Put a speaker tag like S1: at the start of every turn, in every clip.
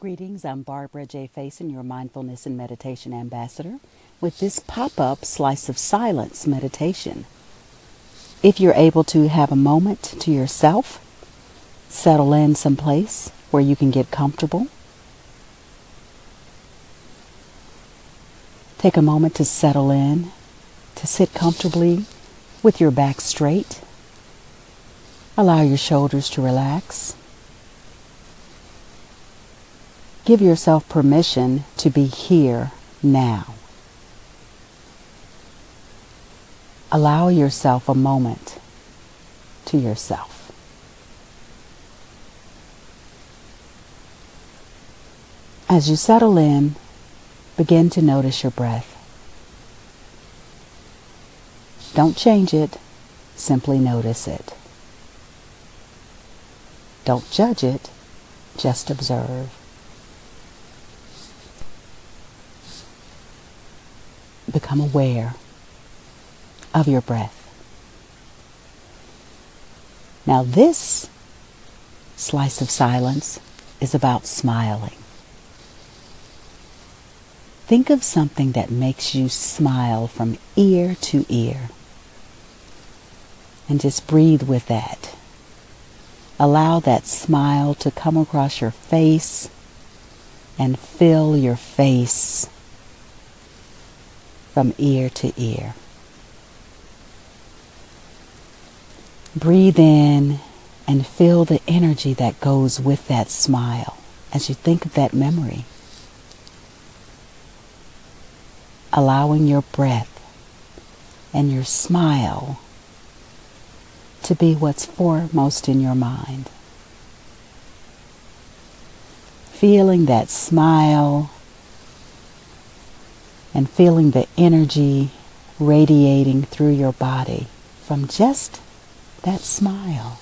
S1: Greetings, I'm Barbara J. Faison, your mindfulness and meditation ambassador, with this pop up slice of silence meditation. If you're able to have a moment to yourself, settle in someplace where you can get comfortable. Take a moment to settle in, to sit comfortably with your back straight. Allow your shoulders to relax. Give yourself permission to be here now. Allow yourself a moment to yourself. As you settle in, begin to notice your breath. Don't change it, simply notice it. Don't judge it, just observe. Become aware of your breath. Now, this slice of silence is about smiling. Think of something that makes you smile from ear to ear. And just breathe with that. Allow that smile to come across your face and fill your face from ear to ear. Breathe in and feel the energy that goes with that smile as you think of that memory. Allowing your breath and your smile to be what's foremost in your mind. Feeling that smile and feeling the energy radiating through your body from just that smile.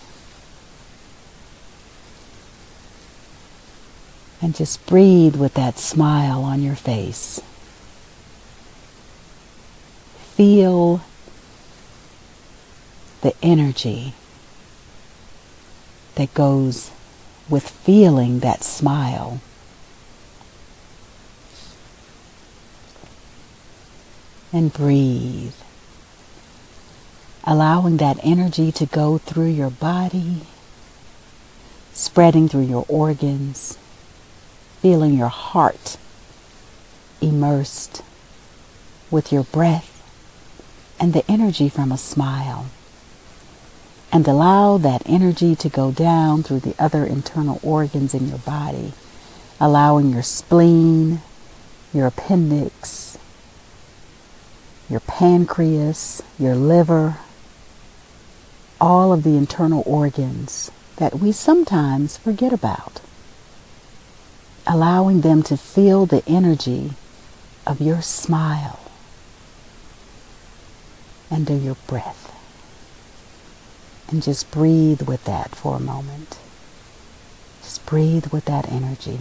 S1: And just breathe with that smile on your face. Feel the energy that goes with feeling that smile. And breathe. Allowing that energy to go through your body, spreading through your organs, feeling your heart immersed with your breath and the energy from a smile. And allow that energy to go down through the other internal organs in your body, allowing your spleen, your appendix, your pancreas, your liver, all of the internal organs that we sometimes forget about. Allowing them to feel the energy of your smile and of your breath. And just breathe with that for a moment. Just breathe with that energy.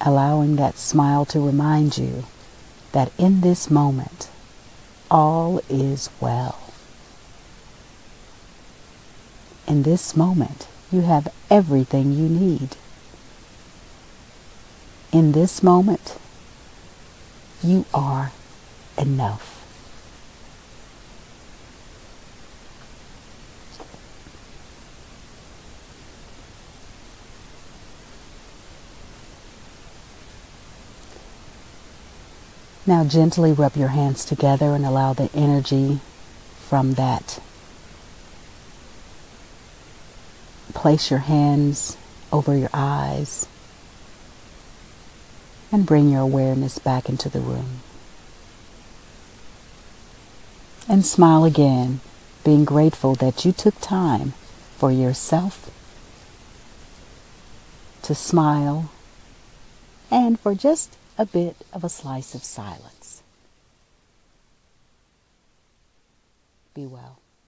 S1: Allowing that smile to remind you that in this moment, all is well. In this moment, you have everything you need. In this moment, you are enough. Now gently rub your hands together and allow the energy from that. Place your hands over your eyes and bring your awareness back into the room. And smile again, being grateful that you took time for yourself to smile and for just a bit of a slice of silence. Be well.